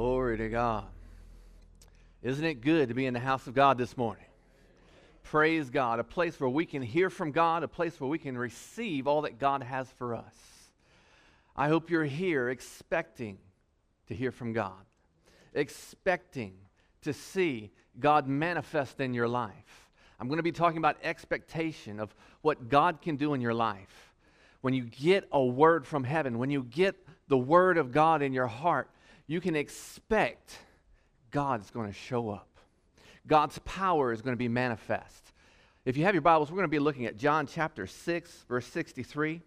Glory to God. Isn't it good to be in the house of God this morning? Praise God. A place where we can hear from God, a place where we can receive all that God has for us. I hope you're here expecting to hear from God, expecting to see God manifest in your life. I'm going to be talking about expectation of what God can do in your life. When you get a word from heaven, when you get the word of God in your heart, you can expect God's going to show up. God's power is going to be manifest. If you have your Bibles, we're going to be looking at John chapter 6, verse 63.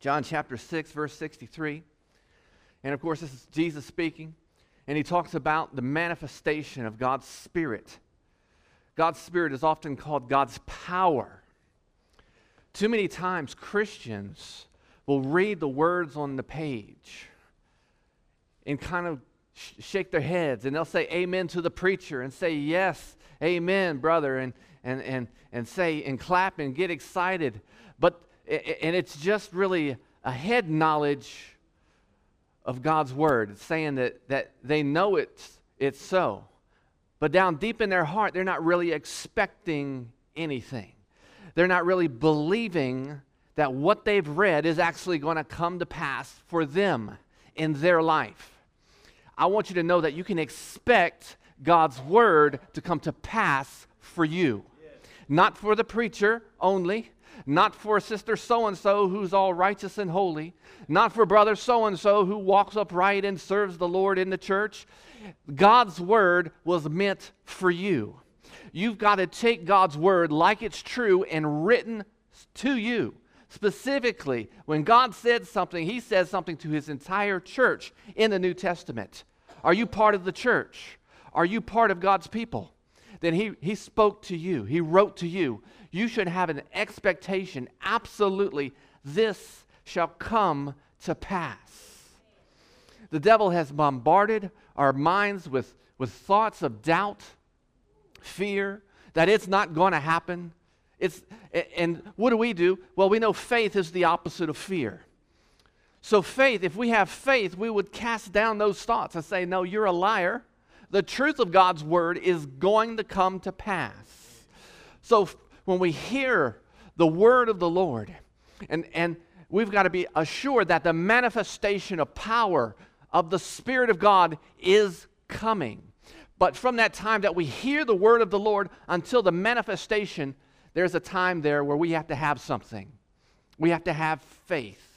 John chapter 6, verse 63. And of course, this is Jesus speaking, and he talks about the manifestation of God's Spirit. God's Spirit is often called God's power. Too many times, Christians will read the words on the page and kind of sh- shake their heads and they'll say amen to the preacher and say yes amen brother and and and and say and clap and get excited. But and it's just really a head knowledge of God's word it's saying that that they know it's it's so. But down deep in their heart they're not really expecting anything. They're not really believing that what they've read is actually going to come to pass for them in their life I want you to know that you can expect God's word to come to pass for you. Not for the preacher only, not for sister so and so who's all righteous and holy, not for brother so and so who walks upright and serves the Lord in the church. God's word was meant for you. You've got to take God's word like it's true and written to you. Specifically, when God said something, He says something to His entire church in the New Testament. Are you part of the church? Are you part of God's people? Then he, he spoke to you, He wrote to you. You should have an expectation, absolutely, this shall come to pass. The devil has bombarded our minds with, with thoughts of doubt, fear, that it's not going to happen. It's, and what do we do? Well, we know faith is the opposite of fear. So, faith, if we have faith, we would cast down those thoughts and say, No, you're a liar. The truth of God's word is going to come to pass. So, when we hear the word of the Lord, and, and we've got to be assured that the manifestation of power of the Spirit of God is coming. But from that time that we hear the word of the Lord until the manifestation, there's a time there where we have to have something. We have to have faith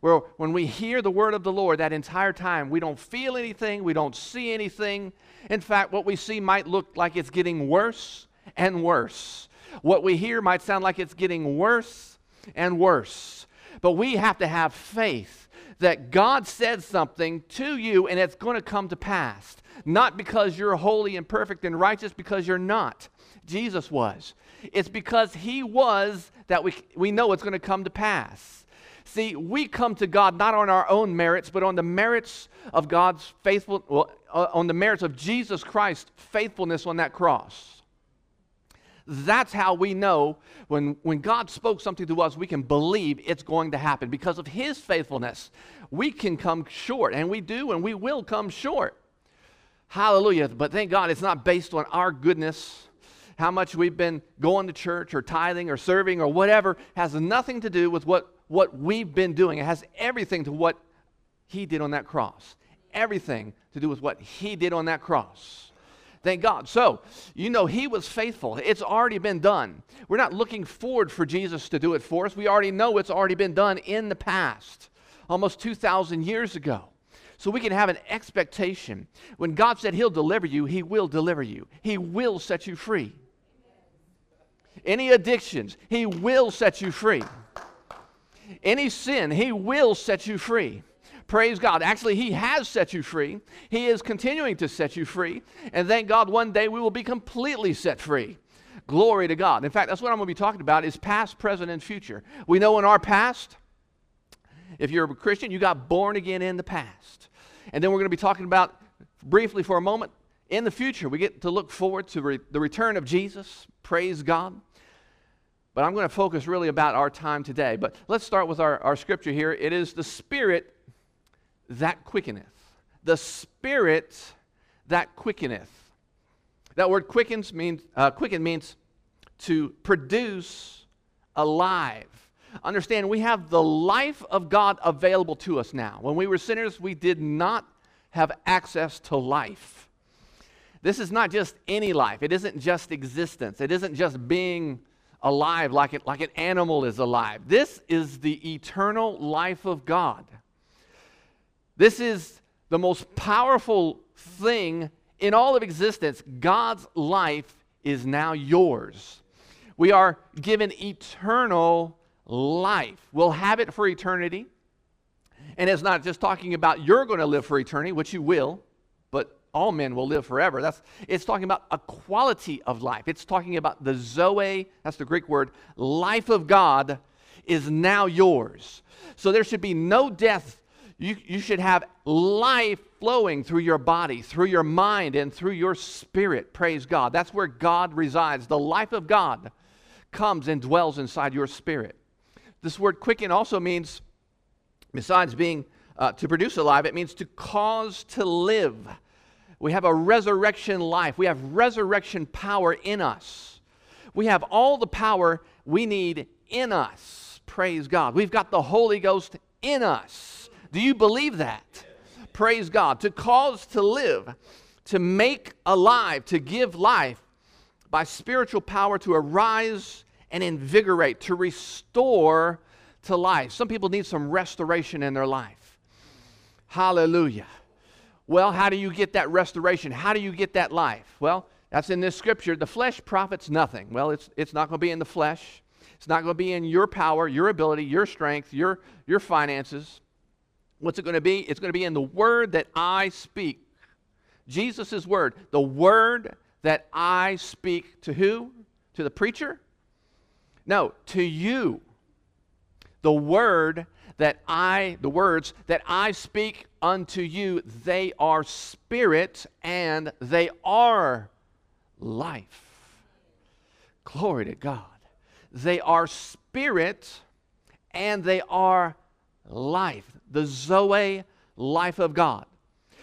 where when we hear the word of the Lord that entire time, we don't feel anything, we don't see anything. In fact, what we see might look like it's getting worse and worse. What we hear might sound like it's getting worse and worse. But we have to have faith that God said something to you and it's going to come to pass. Not because you're holy and perfect and righteous, because you're not. Jesus was. It's because He was that we, we know it's going to come to pass. See, we come to God not on our own merits, but on the merits of God's faithful, well, uh, on the merits of Jesus Christ's faithfulness on that cross. That's how we know when, when God spoke something to us, we can believe it's going to happen. Because of His faithfulness, we can come short, and we do, and we will come short. Hallelujah. But thank God it's not based on our goodness, how much we've been going to church or tithing or serving or whatever, has nothing to do with what what we've been doing. It has everything to what he did on that cross. Everything to do with what he did on that cross. Thank God. So, you know, he was faithful. It's already been done. We're not looking forward for Jesus to do it for us. We already know it's already been done in the past, almost 2,000 years ago. So we can have an expectation. When God said he'll deliver you, he will deliver you, he will set you free. Any addictions, he will set you free any sin, He will set you free. Praise God. Actually, He has set you free. He is continuing to set you free. And thank God one day we will be completely set free. Glory to God. In fact, that's what I'm going to be talking about is past, present, and future. We know in our past, if you're a Christian, you got born again in the past. And then we're going to be talking about briefly for a moment in the future. We get to look forward to re- the return of Jesus. Praise God. But I'm going to focus really about our time today. But let's start with our, our scripture here. It is the Spirit that quickeneth. the Spirit that quickeneth. That word quickens means uh, quicken means to produce alive. Understand, we have the life of God available to us now. When we were sinners, we did not have access to life. This is not just any life. It isn't just existence. It isn't just being alive like, it, like an animal is alive. This is the eternal life of God. This is the most powerful thing in all of existence. God's life is now yours. We are given eternal life. We'll have it for eternity. And it's not just talking about you're going to live for eternity, which you will, but all men will live forever. That's it's talking about a quality of life. It's talking about the Zoe, that's the Greek word, life of God is now yours. So there should be no death. You, you should have life flowing through your body, through your mind, and through your spirit. Praise God. That's where God resides. The life of God comes and dwells inside your spirit. This word quicken also means, besides being uh, to produce alive, it means to cause to live. We have a resurrection life, we have resurrection power in us. We have all the power we need in us. Praise God. We've got the Holy Ghost in us. Do you believe that? Praise God. To cause to live, to make alive, to give life by spiritual power to arise and invigorate, to restore to life. Some people need some restoration in their life. Hallelujah. Well, how do you get that restoration? How do you get that life? Well, that's in this scripture. The flesh profits nothing. Well, it's, it's not going to be in the flesh. It's not going to be in your power, your ability, your strength, your, your finances. What's it going to be? It's going to be in the word that I speak. Jesus' word. The word that I speak to who? To the preacher? No, to you. The word that I, the words that I speak unto you, they are spirit and they are life. Glory to God. They are spirit and they are life. The Zoe life of God.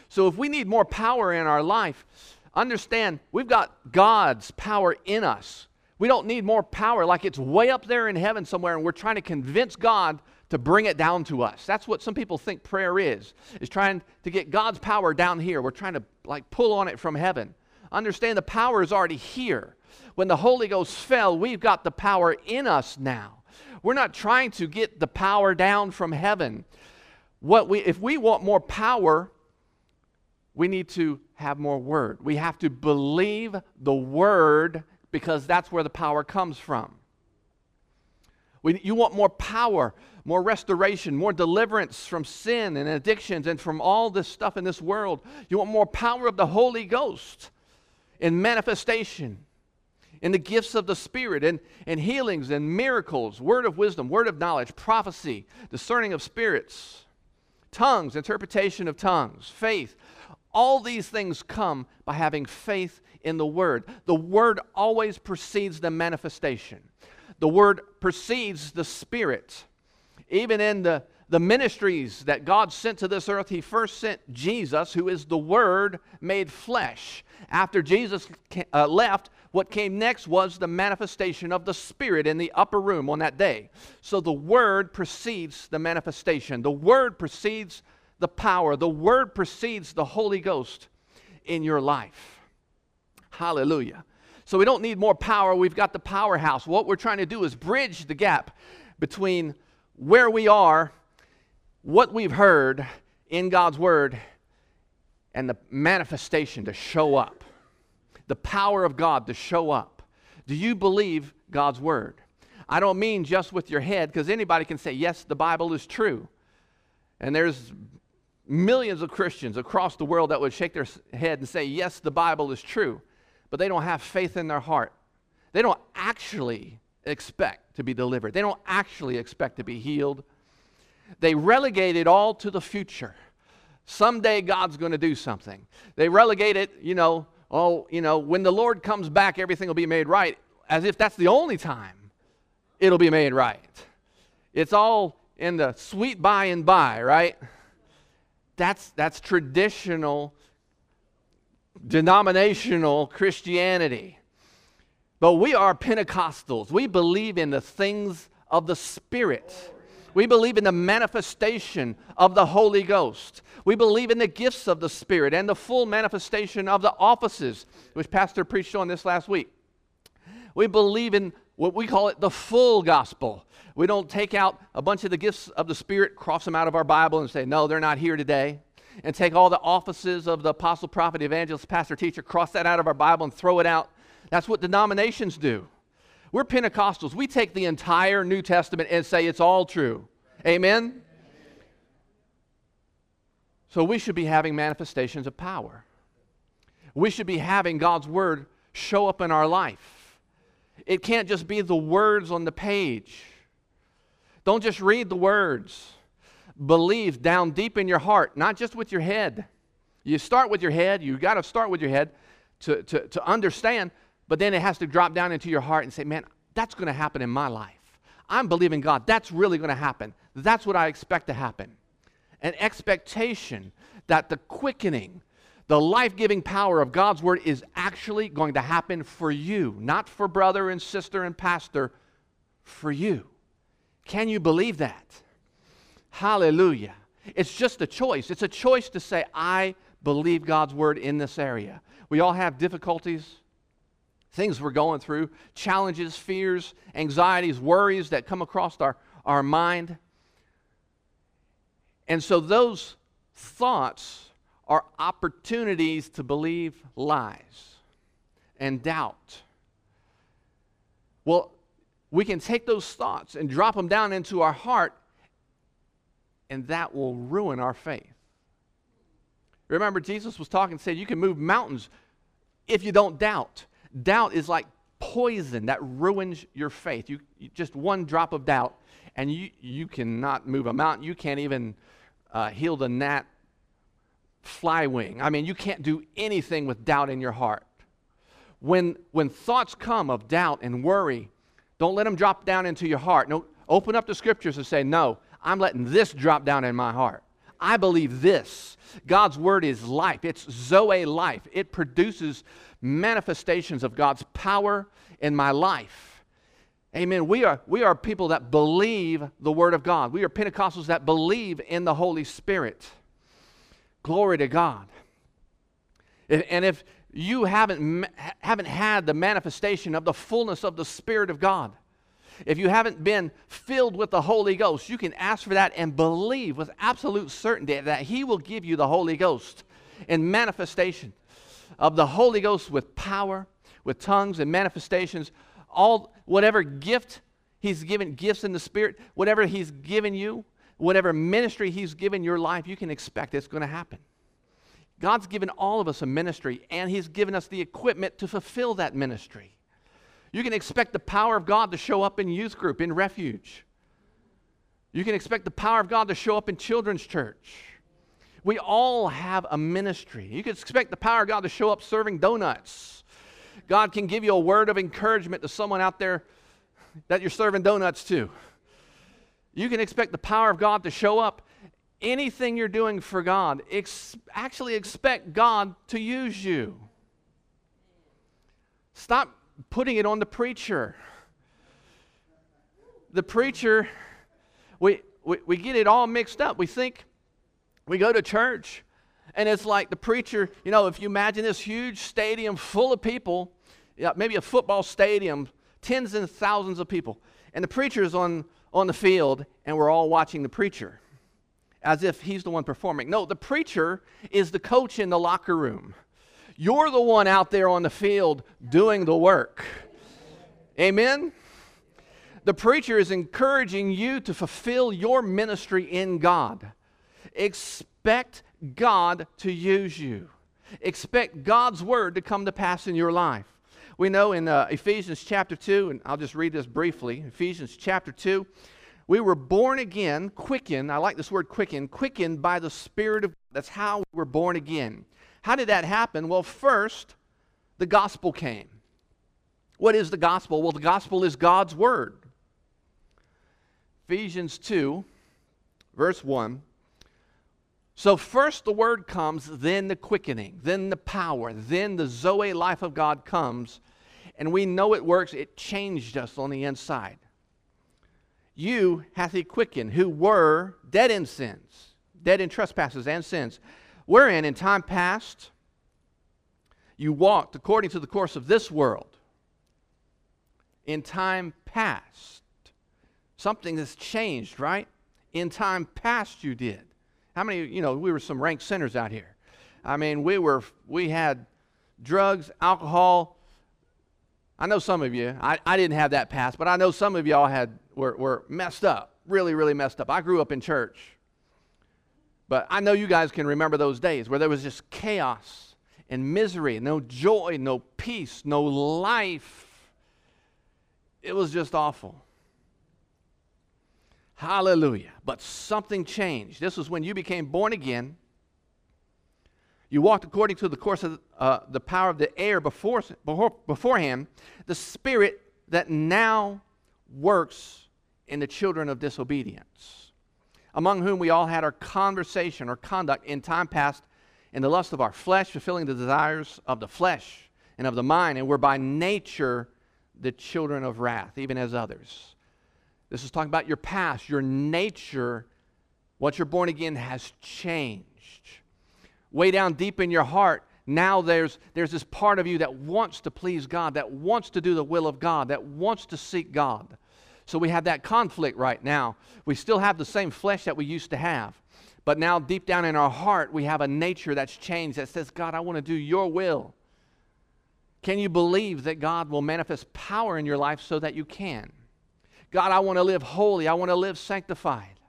So if we need more power in our life, understand we've got God's power in us. We don't need more power like it's way up there in heaven somewhere and we're trying to convince God to bring it down to us. That's what some people think prayer is. Is trying to get God's power down here. We're trying to like pull on it from heaven. Understand the power is already here. When the Holy Ghost fell, we've got the power in us now. We're not trying to get the power down from heaven. What we if we want more power, we need to have more word. We have to believe the word because that's where the power comes from. You want more power, more restoration, more deliverance from sin and addictions and from all this stuff in this world. You want more power of the Holy Ghost in manifestation, in the gifts of the Spirit, and, and healings and miracles, word of wisdom, word of knowledge, prophecy, discerning of spirits, tongues, interpretation of tongues, faith. All these things come by having faith in the Word. The Word always precedes the manifestation, the Word precedes the Spirit. Even in the, the ministries that God sent to this earth, He first sent Jesus, who is the Word made flesh. After Jesus uh, left, what came next was the manifestation of the Spirit in the upper room on that day. So the Word precedes the manifestation, the Word precedes the power, the Word precedes the Holy Ghost in your life. Hallelujah. So we don't need more power. We've got the powerhouse. What we're trying to do is bridge the gap between where we are, what we've heard in God's Word, and the manifestation to show up. The power of God to show up. Do you believe God's Word? I don't mean just with your head, because anybody can say, yes, the Bible is true. And there's millions of Christians across the world that would shake their head and say, yes, the Bible is true but they don't have faith in their heart. They don't actually expect to be delivered, they don't actually expect to be healed. They relegate it all to the future. Someday God's going to do something. They relegate it, you know, oh, you know, when the Lord comes back, everything will be made right, as if that's the only time it'll be made right. It's all in the sweet by and by, right? that's, that's traditional, denominational Christianity. But we are Pentecostals. We believe in the things of the Spirit. We believe in the manifestation of the Holy Ghost. We believe in the gifts of the Spirit and the full manifestation of the offices, which Pastor preached on this last week. We believe in what we call it the full gospel. We don't take out a bunch of the gifts of the Spirit, cross them out of our Bible, and say, no, they're not here today. And take all the offices of the apostle, prophet, evangelist, pastor, teacher, cross that out of our Bible and throw it out. That's what denominations do. We're Pentecostals. We take the entire New Testament and say it's all true. Amen? So we should be having manifestations of power. We should be having God's Word show up in our life. It can't just be the words on the page. Don't just read the words. Believe down deep in your heart, not just with your head. You start with your head, you got to start with your head to, to, to understand, but then it has to drop down into your heart and say, man, that's going to happen in my life. I'm believing God. That's really going to happen. That's what I expect to happen. An expectation that the quickening, the life giving power of God's word is actually going to happen for you, not for brother and sister and pastor, for you. Can you believe that? Hallelujah. It's just a choice. It's a choice to say, I believe God's word in this area. We all have difficulties, things we're going through, challenges, fears, anxieties, worries that come across our, our mind. And so those thoughts are opportunities to believe lies and doubt. Well, we can take those thoughts and drop them down into our heart, and that will ruin our faith. Remember, Jesus was talking, said, You can move mountains if you don't doubt. Doubt is like poison that ruins your faith. You, you just one drop of doubt, and you, you cannot move a mountain. You can't even uh, heal the gnat fly wing. I mean, you can't do anything with doubt in your heart. When, when thoughts come of doubt and worry, don't let them drop down into your heart. No, open up the scriptures and say, No, I'm letting this drop down in my heart. I believe this. God's word is life. It's Zoe life. It produces manifestations of God's power in my life. Amen. We are, we are people that believe the word of God. We are Pentecostals that believe in the Holy Spirit. Glory to God. And if you haven't, haven't had the manifestation of the fullness of the Spirit of God, if you haven't been filled with the Holy Ghost, you can ask for that and believe with absolute certainty that He will give you the Holy Ghost in manifestation of the Holy Ghost with power, with tongues and manifestations, all whatever gift He's given, gifts in the Spirit, whatever He's given you, whatever ministry He's given your life, you can expect it's going to happen. God's given all of us a ministry, and He's given us the equipment to fulfill that ministry. You can expect the power of God to show up in youth group, in refuge. You can expect the power of God to show up in children's church. We all have a ministry. You can expect the power of God to show up serving donuts. God can give you a word of encouragement to someone out there that you're serving donuts to. You can expect the power of God to show up anything you're doing for God, ex- actually expect God to use you. Stop putting it on the preacher. The preacher, we, we, we get it all mixed up. We think we go to church and it's like the preacher, you know, if you imagine this huge stadium full of people, maybe a football stadium, tens and thousands of people, and the preacher is on, on the field and we're all watching the preacher as if he's the one performing. No, the preacher is the coach in the locker room. You're the one out there on the field doing the work. Amen? The preacher is encouraging you to fulfill your ministry in God. Expect God to use you. Expect God's word to come to pass in your life. We know in uh, Ephesians chapter 2, and I'll just read this briefly Ephesians chapter 2, we were born again, quickened. I like this word quickened, quickened by the Spirit of God. That's how we were born again. How did that happen? Well, first, the gospel came. What is the gospel? Well, the gospel is God's word. Ephesians 2, verse 1. So, first the word comes, then the quickening, then the power, then the Zoe life of God comes, and we know it works. It changed us on the inside. You hath he quickened, who were dead in sins, dead in trespasses and sins, wherein in time past you walked according to the course of this world. In time past, something has changed, right? In time past, you did. How many, you know, we were some rank sinners out here. I mean, we were, we had drugs, alcohol. I know some of you, I, I didn't have that past, but I know some of y'all had, were, were messed up, really, really messed up. I grew up in church. But I know you guys can remember those days where there was just chaos and misery, no joy, no peace, no life. It was just awful. Hallelujah. But something changed. This was when you became born again. You walked according to the course of uh, the power of the air before, before, beforehand, the spirit that now works in the children of disobedience, among whom we all had our conversation or conduct in time past in the lust of our flesh, fulfilling the desires of the flesh and of the mind, and were by nature the children of wrath, even as others. This is talking about your past, your nature. Once you're born again has changed. Way down deep in your heart, now there's, there's this part of you that wants to please God, that wants to do the will of God, that wants to seek God. So we have that conflict right now. We still have the same flesh that we used to have. But now, deep down in our heart, we have a nature that's changed that says, God, I want to do your will. Can you believe that God will manifest power in your life so that you can? God, I want to live holy. I want to live sanctified.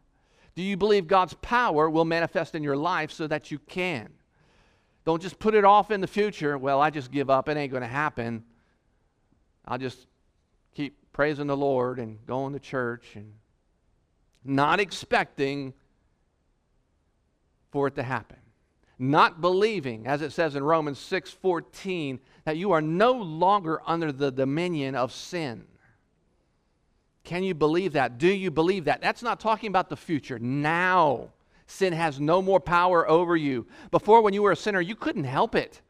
Do you believe God's power will manifest in your life so that you can? Don't just put it off in the future. Well, I just give up. It ain't going to happen. I'll just praising the Lord and going to church and not expecting for it to happen. Not believing, as it says in Romans 6:14, that you are no longer under the dominion of sin. Can you believe that? Do you believe that? That's not talking about the future. Now, sin has no more power over you. Before, when you were a sinner, you couldn't help it,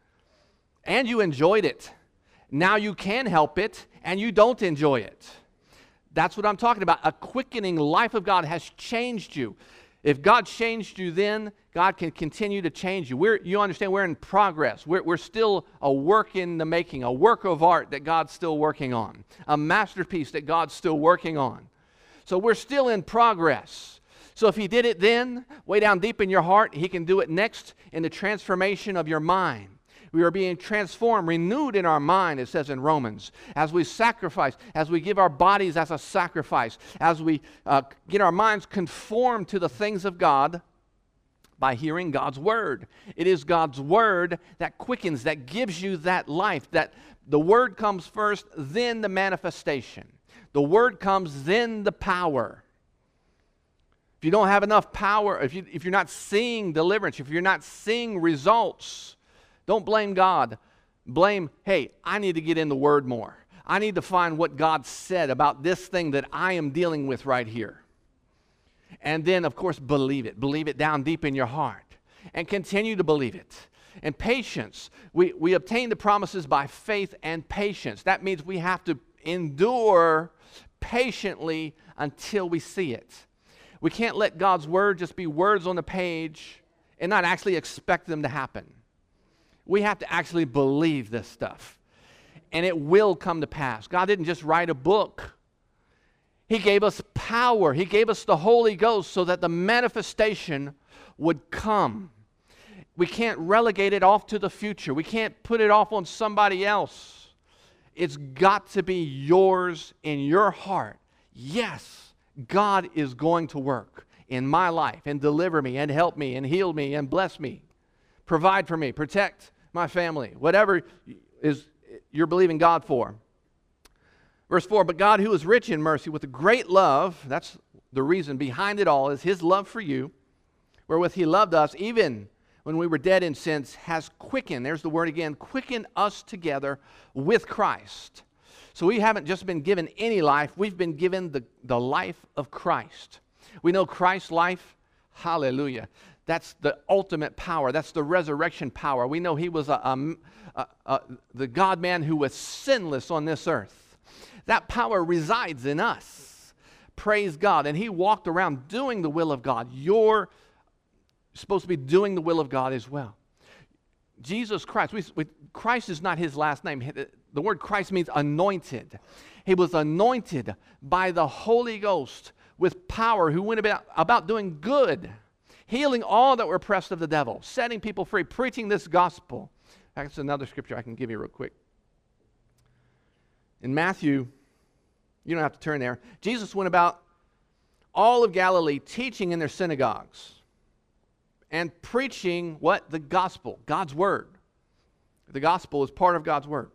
and you enjoyed it. Now you can help it, and you don't enjoy it. That's what I'm talking about. A quickening life of God has changed you. If God changed you then, God can continue to change you. We're, you understand, we're in progress. We're, we're still a work in the making, a work of art that God's still working on, a masterpiece that God's still working on. So we're still in progress. So if He did it then, way down deep in your heart, He can do it next in the transformation of your mind. We are being transformed, renewed in our mind, it says in Romans, as we sacrifice, as we give our bodies as a sacrifice, as we uh, get our minds conformed to the things of God by hearing God's word. It is God's word that quickens, that gives you that life, that the word comes first, then the manifestation. The word comes, then the power. If you don't have enough power, if, you, if you're not seeing deliverance, if you're not seeing results, don't blame God. Blame, hey, I need to get in the Word more. I need to find what God said about this thing that I am dealing with right here. And then, of course, believe it. Believe it down deep in your heart. And continue to believe it. And patience. We, we obtain the promises by faith and patience. That means we have to endure patiently until we see it. We can't let God's word just be words on the page and not actually expect them to happen. We have to actually believe this stuff. And it will come to pass. God didn't just write a book, He gave us power. He gave us the Holy Ghost so that the manifestation would come. We can't relegate it off to the future, we can't put it off on somebody else. It's got to be yours in your heart. Yes, God is going to work in my life and deliver me and help me and heal me and bless me, provide for me, protect my family, whatever is you're believing God for. Verse 4 But God, who is rich in mercy, with a great love, that's the reason behind it all, is his love for you, wherewith he loved us, even when we were dead in sins, has quickened, there's the word again, quickened us together with Christ. So we haven't just been given any life, we've been given the, the life of Christ. We know Christ's life, hallelujah. That's the ultimate power. That's the resurrection power. We know he was a, a, a, the God man who was sinless on this earth. That power resides in us. Praise God. And he walked around doing the will of God. You're supposed to be doing the will of God as well. Jesus Christ, we, we, Christ is not his last name. The word Christ means anointed. He was anointed by the Holy Ghost with power, who went about, about doing good, healing all that were oppressed of the devil, setting people free, preaching this gospel. That's another scripture I can give you real quick. In Matthew, you don't have to turn there. Jesus went about all of Galilee teaching in their synagogues and preaching what? The gospel, God's word. The gospel is part of God's word.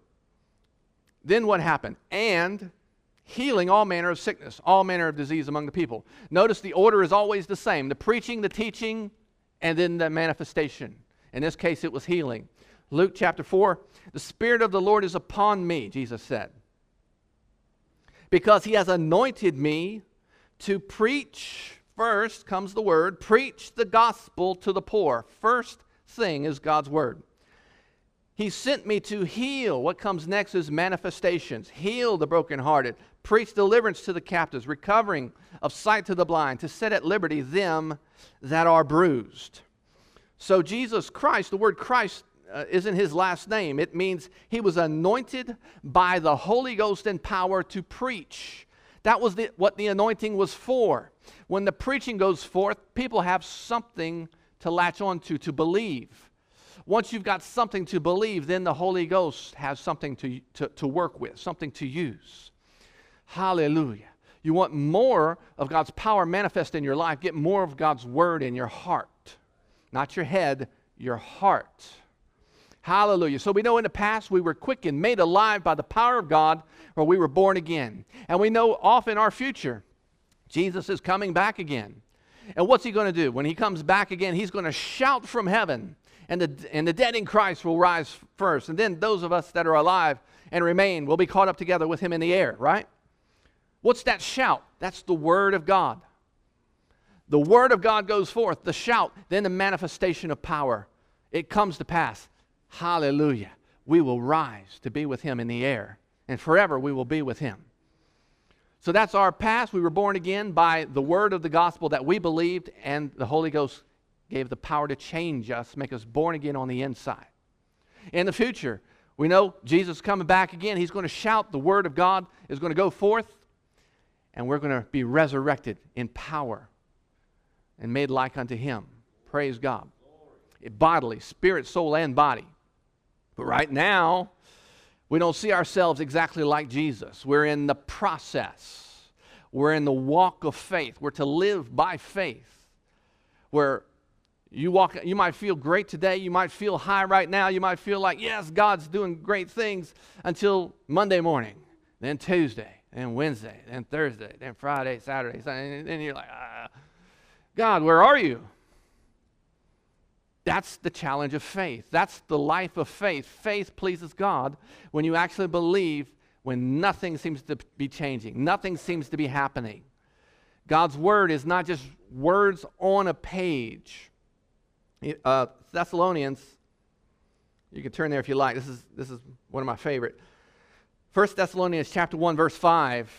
Then what happened? And healing all manner of sickness, all manner of disease among the people. Notice the order is always the same the preaching, the teaching, and then the manifestation. In this case, it was healing. Luke chapter 4 The Spirit of the Lord is upon me, Jesus said, because he has anointed me to preach. First comes the word, preach the gospel to the poor. First thing is God's word. He sent me to heal. What comes next is manifestations. Heal the brokenhearted, preach deliverance to the captives, recovering of sight to the blind, to set at liberty them that are bruised. So, Jesus Christ, the word Christ uh, isn't his last name. It means he was anointed by the Holy Ghost and power to preach. That was the, what the anointing was for. When the preaching goes forth, people have something to latch on to, to believe. Once you've got something to believe, then the Holy Ghost has something to, to, to work with, something to use. Hallelujah. You want more of God's power manifest in your life, get more of God's word in your heart. Not your head, your heart. Hallelujah. So we know in the past we were quickened, made alive by the power of God, or we were born again. And we know off in our future, Jesus is coming back again. And what's he going to do? When he comes back again, he's going to shout from heaven and the, and the dead in Christ will rise first. And then those of us that are alive and remain will be caught up together with him in the air, right? What's that shout? That's the word of God. The word of God goes forth, the shout, then the manifestation of power. It comes to pass. Hallelujah. We will rise to be with him in the air, and forever we will be with him. So that's our past. We were born again by the word of the gospel that we believed, and the Holy Ghost gave the power to change us, make us born again on the inside. In the future, we know Jesus coming back again. He's going to shout, the word of God is going to go forth, and we're going to be resurrected in power and made like unto him. Praise God. It, bodily, spirit, soul, and body. But right now, we don't see ourselves exactly like Jesus. We're in the process. We're in the walk of faith. We're to live by faith. Where you walk, you might feel great today. You might feel high right now. You might feel like, yes, God's doing great things until Monday morning, then Tuesday, then Wednesday, then Thursday, then Friday, Saturday, Sunday. And then you're like, ah, God, where are you? That's the challenge of faith. That's the life of faith. Faith pleases God when you actually believe when nothing seems to be changing, nothing seems to be happening. God's word is not just words on a page uh, Thessalonians, you can turn there if you like. This is, this is one of my favorite. 1 Thessalonians chapter 1, verse 5.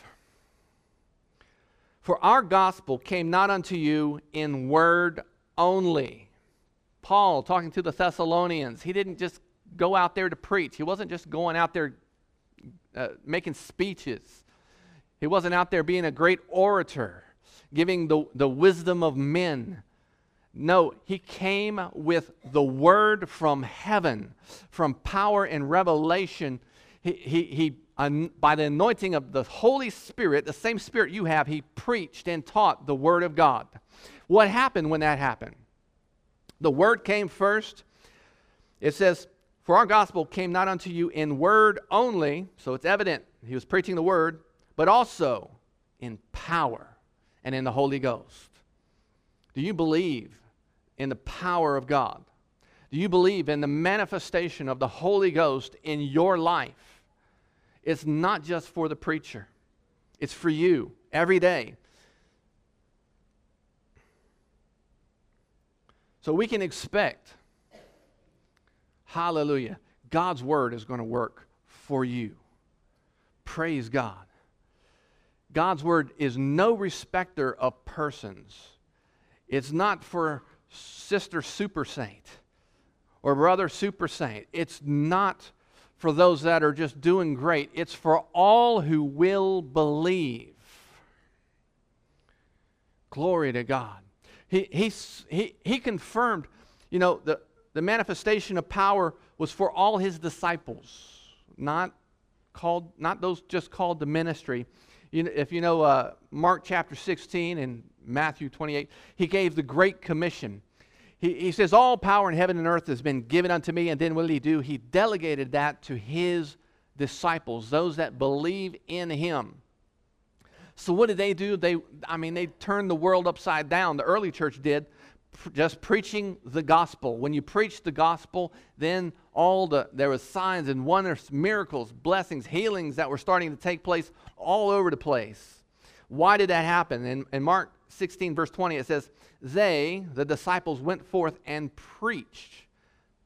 For our gospel came not unto you in word only. Paul, talking to the Thessalonians, he didn't just go out there to preach. He wasn't just going out there uh, making speeches. He wasn't out there being a great orator, giving the, the wisdom of men. No, he came with the word from heaven, from power and revelation. He, he, he by the anointing of the Holy Spirit, the same Spirit you have, he preached and taught the word of God. What happened when that happened? The word came first. It says, For our gospel came not unto you in word only, so it's evident he was preaching the word, but also in power and in the Holy Ghost. Do you believe in the power of God? Do you believe in the manifestation of the Holy Ghost in your life? It's not just for the preacher, it's for you every day. So we can expect, hallelujah, God's word is going to work for you. Praise God. God's word is no respecter of persons. It's not for sister super saint or brother super saint. It's not for those that are just doing great. It's for all who will believe. Glory to God. He, he, he, he confirmed, you know, the, the manifestation of power was for all his disciples, not called, not those just called to ministry. You know, if you know uh, Mark chapter 16 and Matthew 28, he gave the Great Commission. He, he says, All power in heaven and earth has been given unto me. And then what did he do? He delegated that to his disciples, those that believe in him. So what did they do? They, I mean, they turned the world upside down. The early church did, just preaching the gospel. When you preach the gospel, then all the there was signs and wonders, miracles, blessings, healings that were starting to take place all over the place. Why did that happen? In, in Mark 16, verse 20, it says, They, the disciples, went forth and preached.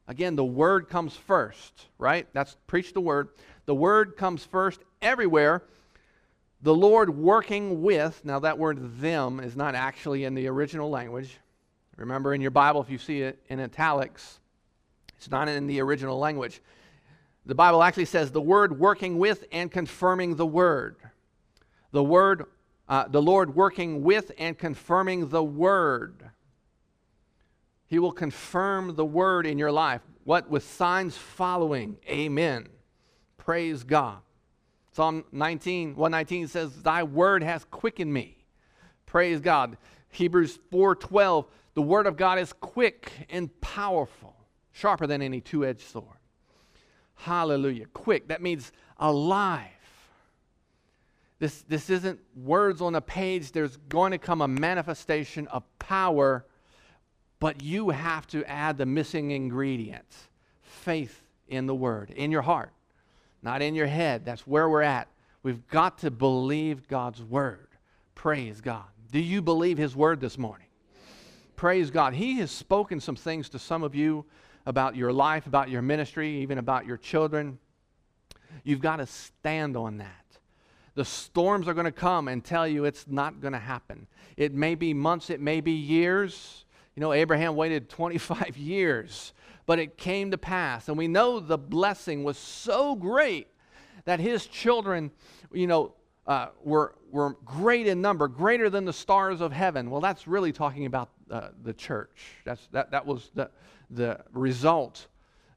Again, the word comes first, right? That's preach the word. The word comes first everywhere the Lord working with, now that word them is not actually in the original language. Remember in your Bible, if you see it in italics, it's not in the original language. The Bible actually says the word working with and confirming the word. The word, uh, the Lord working with and confirming the word. He will confirm the word in your life. What with signs following? Amen. Praise God. Psalm 19, 119 says, Thy word has quickened me. Praise God. Hebrews 4:12, the word of God is quick and powerful, sharper than any two-edged sword. Hallelujah. Quick, that means alive. This, this isn't words on a page. There's going to come a manifestation of power, but you have to add the missing ingredient faith in the word, in your heart not in your head. That's where we're at. We've got to believe God's word. Praise God. Do you believe his word this morning? Praise God. He has spoken some things to some of you about your life, about your ministry, even about your children. You've got to stand on that. The storms are going to come and tell you it's not going to happen. It may be months, it may be years. You know, Abraham waited 25 years but it came to pass. And we know the blessing was so great that his children, you know, uh, were, were great in number, greater than the stars of heaven. Well, that's really talking about uh, the church. That's, that, that was the, the result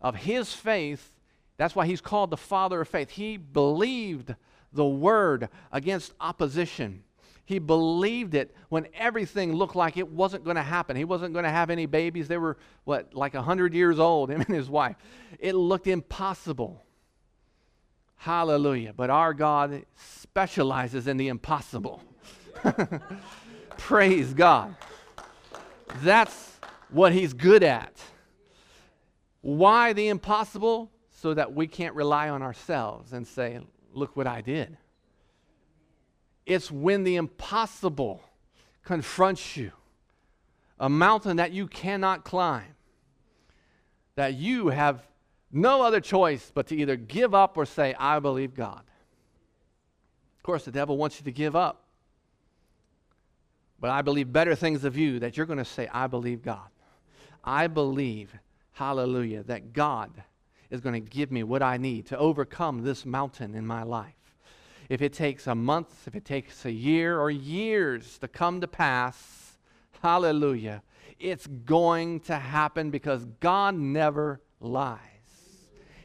of his faith. That's why he's called the father of faith. He believed the word against opposition. He believed it when everything looked like it wasn't going to happen. He wasn't going to have any babies. They were, what, like 100 years old, him and his wife. It looked impossible. Hallelujah. But our God specializes in the impossible. Praise God. That's what He's good at. Why the impossible? So that we can't rely on ourselves and say, look what I did. It's when the impossible confronts you, a mountain that you cannot climb, that you have no other choice but to either give up or say, I believe God. Of course, the devil wants you to give up. But I believe better things of you that you're going to say, I believe God. I believe, hallelujah, that God is going to give me what I need to overcome this mountain in my life if it takes a month, if it takes a year or years to come to pass, hallelujah, it's going to happen because God never lies.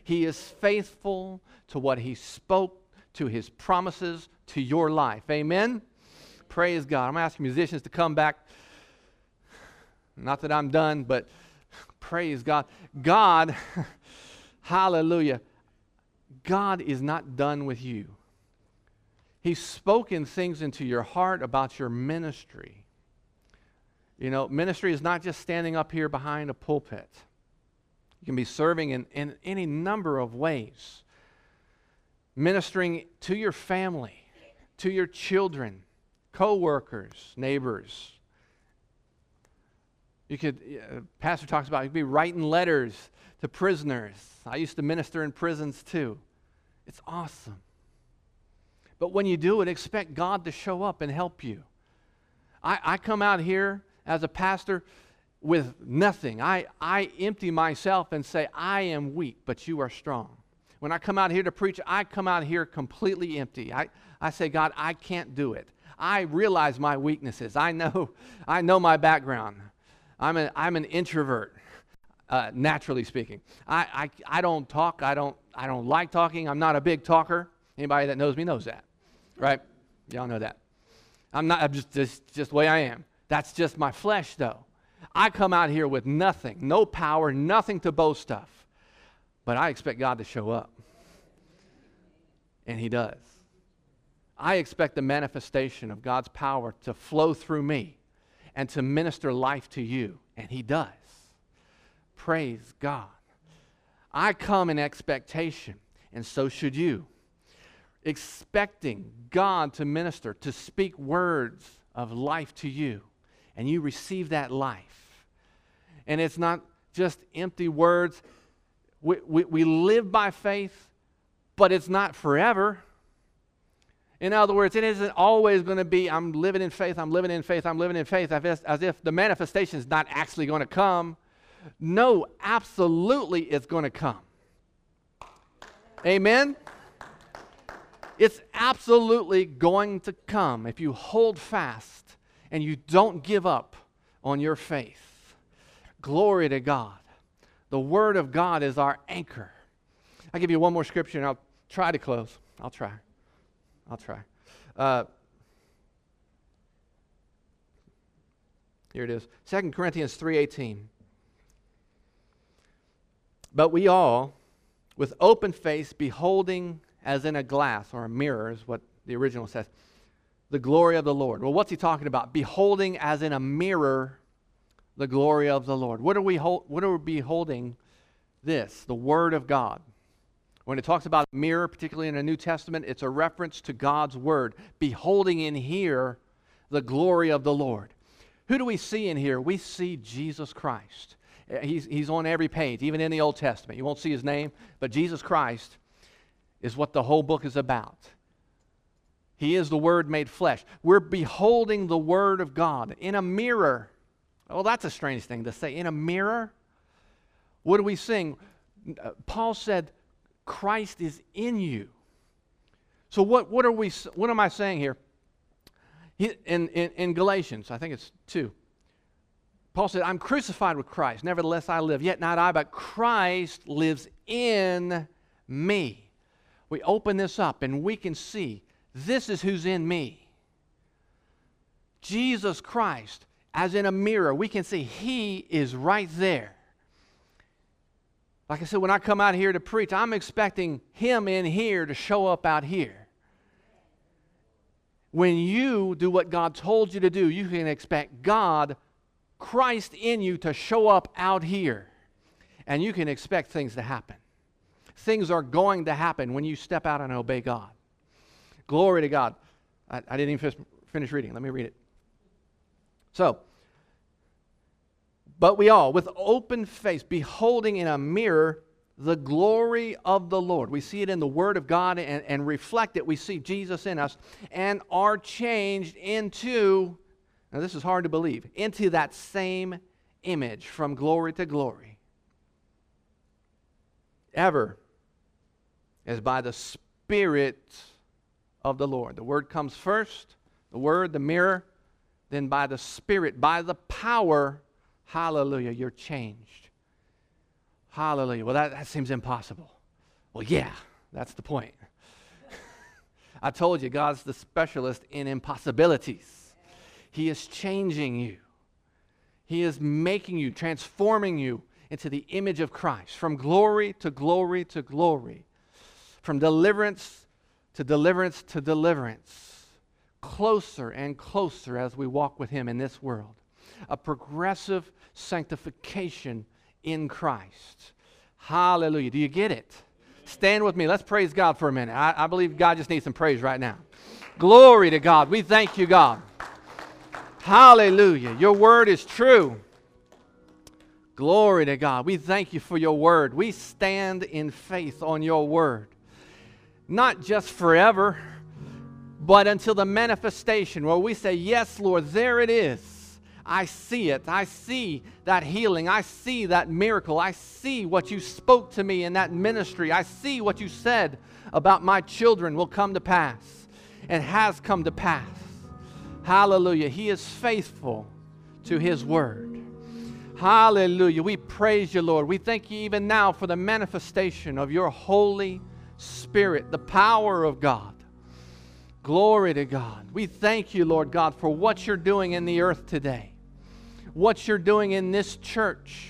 He is faithful to what He spoke, to His promises, to your life. Amen? Praise God. I'm asking musicians to come back. Not that I'm done, but praise God. God, hallelujah. God is not done with you. He's spoken things into your heart about your ministry. You know, ministry is not just standing up here behind a pulpit. You can be serving in, in any number of ways. Ministering to your family, to your children, co workers, neighbors. You could, uh, Pastor talks about, you could be writing letters to prisoners. I used to minister in prisons too. It's awesome. But when you do it, expect God to show up and help you. I, I come out here as a pastor with nothing. I, I empty myself and say, I am weak, but you are strong. When I come out here to preach, I come out here completely empty. I, I say, God, I can't do it. I realize my weaknesses. I know, I know my background. I'm, a, I'm an introvert, uh, naturally speaking. I, I, I don't talk. I don't, I don't like talking. I'm not a big talker. Anybody that knows me knows that right? Y'all know that. I'm not, I'm just, just, just the way I am. That's just my flesh, though. I come out here with nothing, no power, nothing to boast of. But I expect God to show up. And He does. I expect the manifestation of God's power to flow through me and to minister life to you. And He does. Praise God. I come in expectation, and so should you expecting God to minister, to speak words of life to you, and you receive that life. And it's not just empty words. We, we, we live by faith, but it's not forever. In other words, it isn't always going to be, I'm living in faith, I'm living in faith, I'm living in faith, as if, the manifestation is not actually going to come. No, absolutely it's going to come. Amen? It's absolutely going to come if you hold fast and you don't give up on your faith. Glory to God. The Word of God is our anchor. I'll give you one more scripture and I'll try to close. I'll try. I'll try. Uh, here it is 2 corinthians 3.18 but we all with open face beholding as in a glass or a mirror, is what the original says. The glory of the Lord. Well, what's he talking about? Beholding as in a mirror the glory of the Lord. What are we, hold, what are we beholding? This, the Word of God. When it talks about a mirror, particularly in the New Testament, it's a reference to God's Word. Beholding in here the glory of the Lord. Who do we see in here? We see Jesus Christ. He's, he's on every page, even in the Old Testament. You won't see his name, but Jesus Christ is what the whole book is about. He is the Word made flesh. We're beholding the Word of God in a mirror. Well, that's a strange thing to say. In a mirror? What do we sing? Uh, Paul said, Christ is in you. So what, what are we what am I saying here? In, in, in Galatians, I think it's 2. Paul said, I'm crucified with Christ. Nevertheless, I live. Yet not I, but Christ lives in me we open this up and we can see this is who's in me. Jesus Christ, as in a mirror, we can see He is right there. Like I said, when I come out here to preach, I'm expecting Him in here to show up out here. When you do what God told you to do, you can expect God, Christ in you, to show up out here. And you can expect things to happen things are going to happen when you step out and obey God. Glory to God. I, I didn't even finish reading. Let me read it. So, but we all, with open face, beholding in a mirror the glory of the Lord. We see it in the Word of God and, and reflect it. We see Jesus in us and are changed into, now this is hard to believe, into that same image from glory to glory. Ever as by the Spirit of the Lord. The Word comes first, the Word, the mirror, then by the Spirit, by the power, hallelujah, you're changed. Hallelujah. Well, that, that seems impossible. Well, yeah, that's the point. I told you, God's the specialist in impossibilities. He is changing you, He is making you, transforming you into the image of Christ from glory to glory to glory from deliverance to deliverance to deliverance, closer and closer as we walk with Him in this world. A progressive sanctification in Christ. Hallelujah. Do you get it? Stand with me. Let's praise God for a minute. I, I believe God just needs some praise right now. Glory to God. We thank you, God. Hallelujah. Your word is true. Glory to God. We thank you for your word. We stand in faith on your word. Not just forever, but until the manifestation where we say, Yes, Lord, there it is. I see it. I see that healing. I see that miracle. I see what you spoke to me in that ministry. I see what you said about my children will come to pass and has come to pass. Hallelujah. He is faithful to his word. Hallelujah. We praise you, Lord. We thank you even now for the manifestation of your Holy Spirit, the power of God. Glory to God. We thank you, Lord God, for what you're doing in the earth today, what you're doing in this church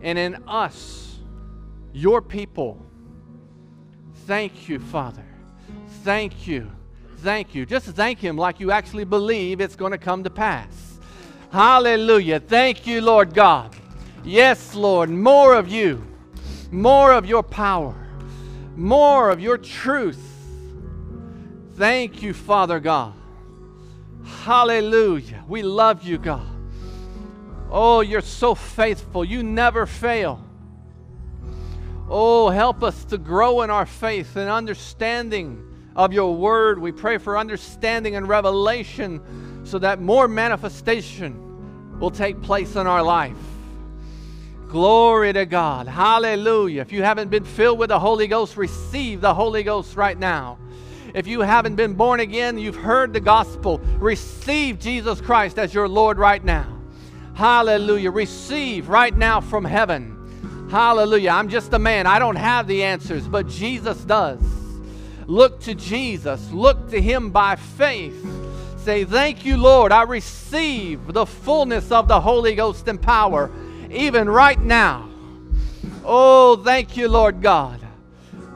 and in us, your people. Thank you, Father. Thank you. Thank you. Just thank Him like you actually believe it's going to come to pass. Hallelujah. Thank you, Lord God. Yes, Lord, more of you, more of your power, more of your truth. Thank you, Father God. Hallelujah. We love you, God. Oh, you're so faithful. You never fail. Oh, help us to grow in our faith and understanding of your word. We pray for understanding and revelation so that more manifestation will take place in our life. Glory to God. Hallelujah. If you haven't been filled with the Holy Ghost, receive the Holy Ghost right now. If you haven't been born again, you've heard the gospel, receive Jesus Christ as your Lord right now. Hallelujah. Receive right now from heaven Hallelujah. I'm just a man. I don't have the answers, but Jesus does. Look to Jesus. Look to Him by faith. Say, Thank you, Lord. I receive the fullness of the Holy Ghost and power, even right now. Oh, thank you, Lord God.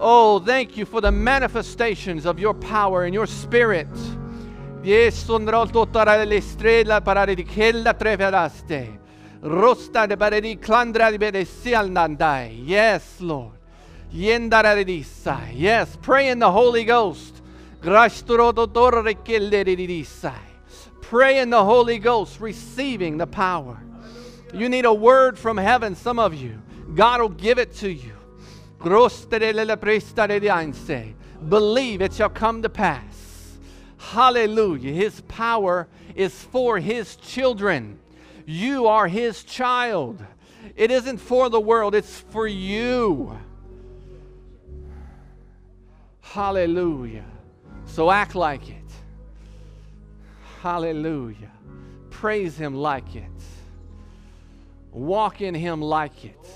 Oh, thank you for the manifestations of your power and your spirit. Yes, Rosta de baredi clandra de bedesialnandai. Yes, Lord. Yendaradisai. Yes, pray in the Holy Ghost. Pray in the Holy Ghost, receiving the power. You need a word from heaven, some of you. God will give it to you. Believe it shall come to pass. Hallelujah. His power is for His children. You are His child. It isn't for the world, it's for you. Hallelujah. So act like it. Hallelujah. Praise Him like it. Walk in Him like it.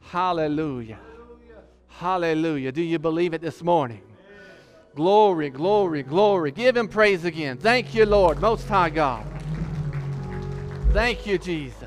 Hallelujah. Hallelujah. Do you believe it this morning? Glory, glory, glory. Give Him praise again. Thank you, Lord, Most High God. Thank you, Jesus.